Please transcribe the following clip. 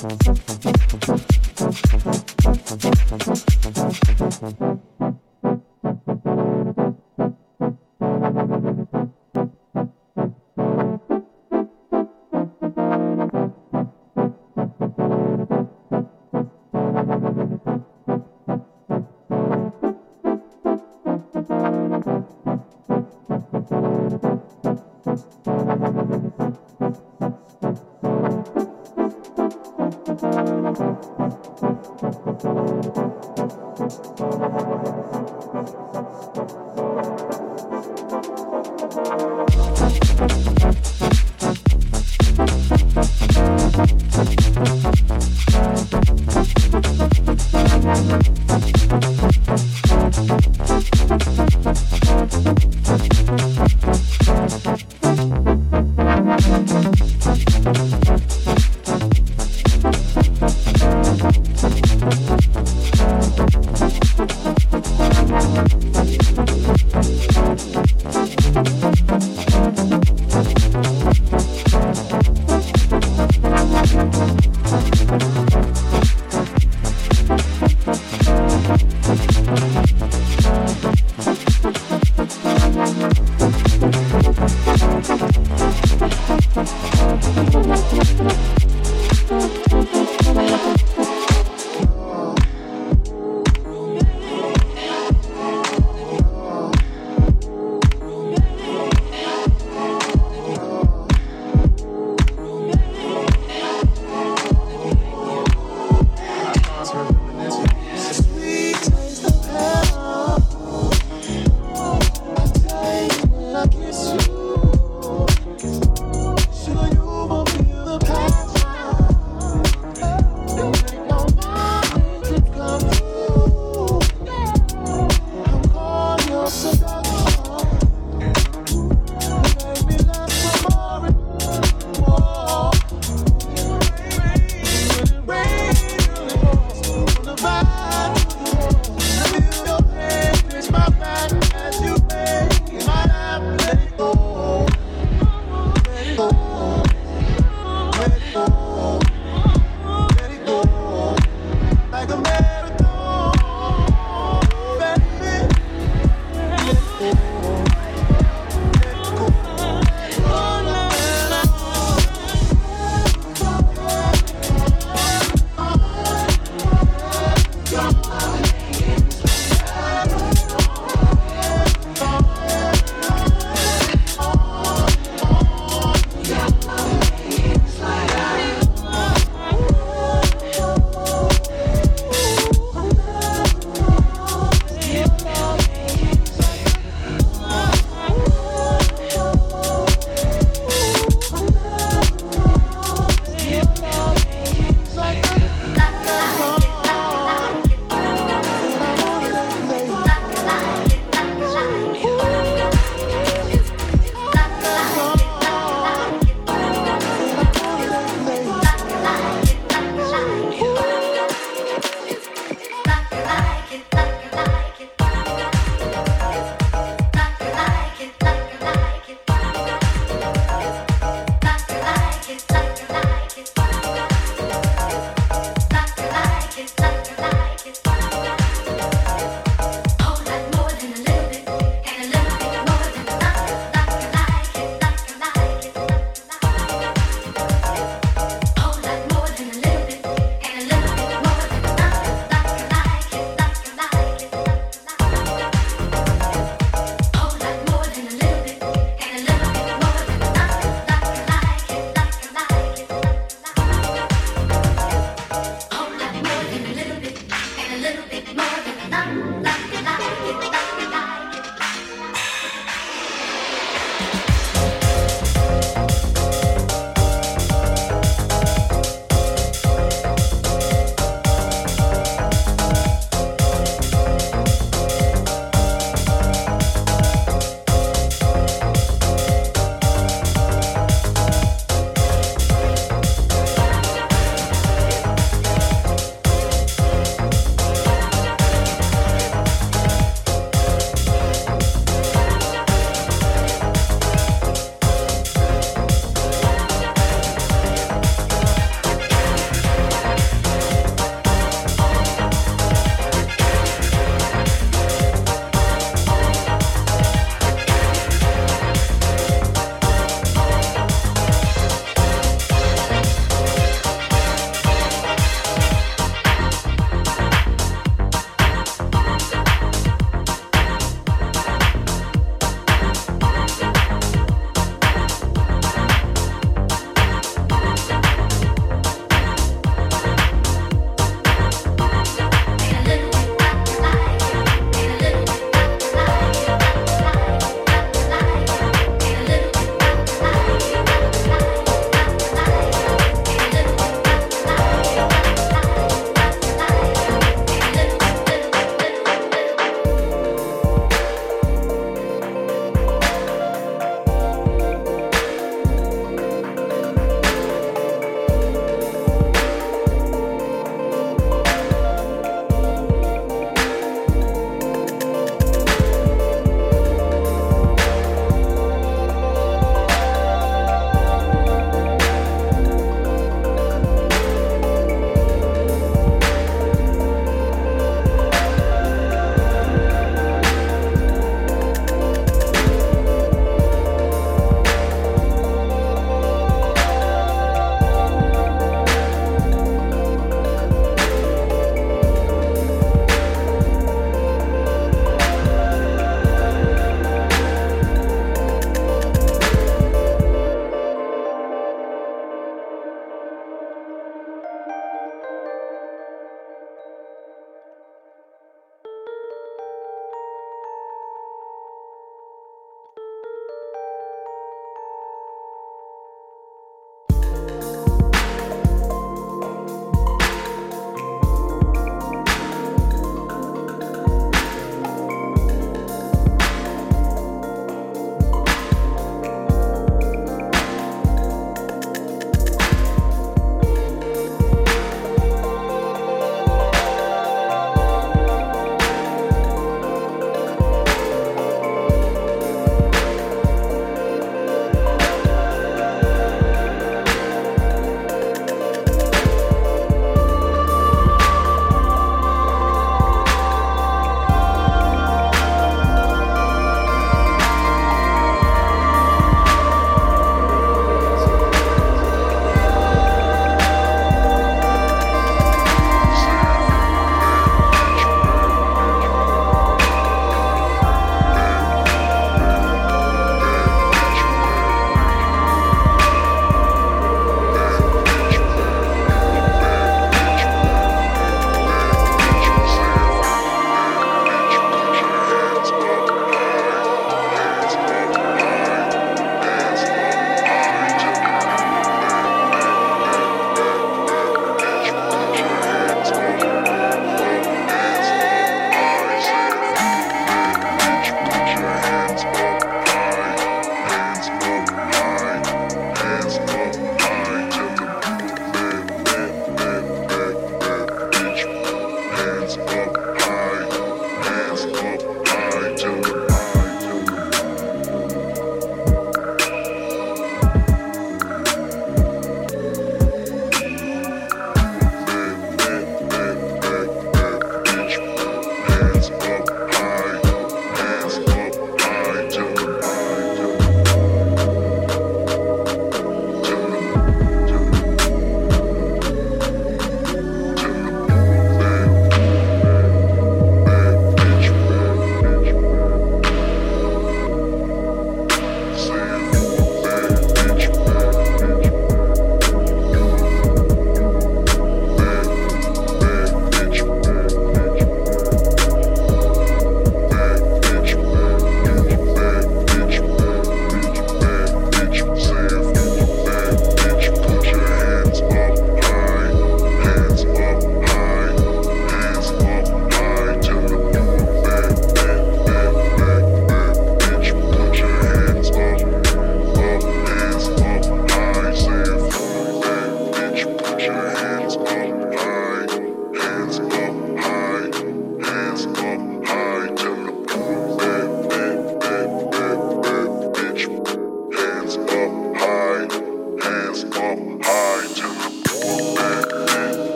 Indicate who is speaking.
Speaker 1: Mm-hmm.